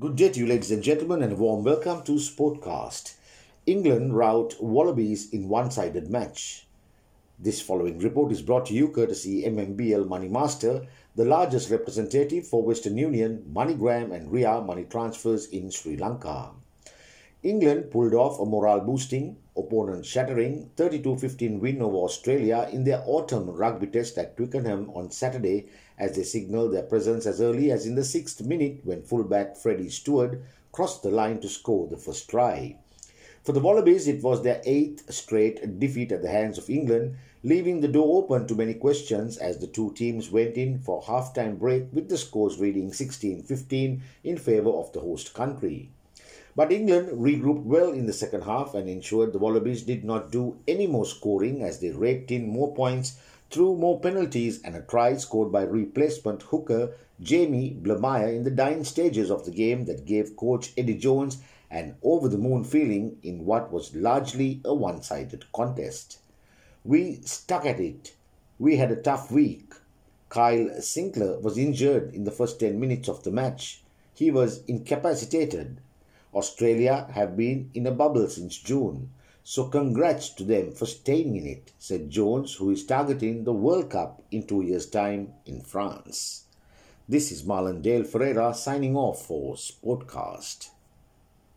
Good day to you, ladies and gentlemen, and a warm welcome to Sportcast. England rout Wallabies in one sided match. This following report is brought to you courtesy MMBL Money Master, the largest representative for Western Union, MoneyGram, and RIA money transfers in Sri Lanka. England pulled off a morale boosting, opponent shattering 32 15 win over Australia in their autumn rugby test at Twickenham on Saturday as they signalled their presence as early as in the sixth minute when fullback Freddie Steward crossed the line to score the first try. For the Wallabies, it was their eighth straight defeat at the hands of England, leaving the door open to many questions as the two teams went in for half-time break with the scores reading 16 15 in favour of the host country. But England regrouped well in the second half and ensured the Wallabies did not do any more scoring as they raked in more points through more penalties and a try scored by replacement hooker Jamie Blamire in the dying stages of the game that gave coach Eddie Jones an over the moon feeling in what was largely a one sided contest. We stuck at it. We had a tough week. Kyle Sinckler was injured in the first 10 minutes of the match. He was incapacitated Australia have been in a bubble since June, so congrats to them for staying in it, said Jones, who is targeting the World Cup in two years' time in France. This is Marlon Dale Ferreira signing off for Sportcast.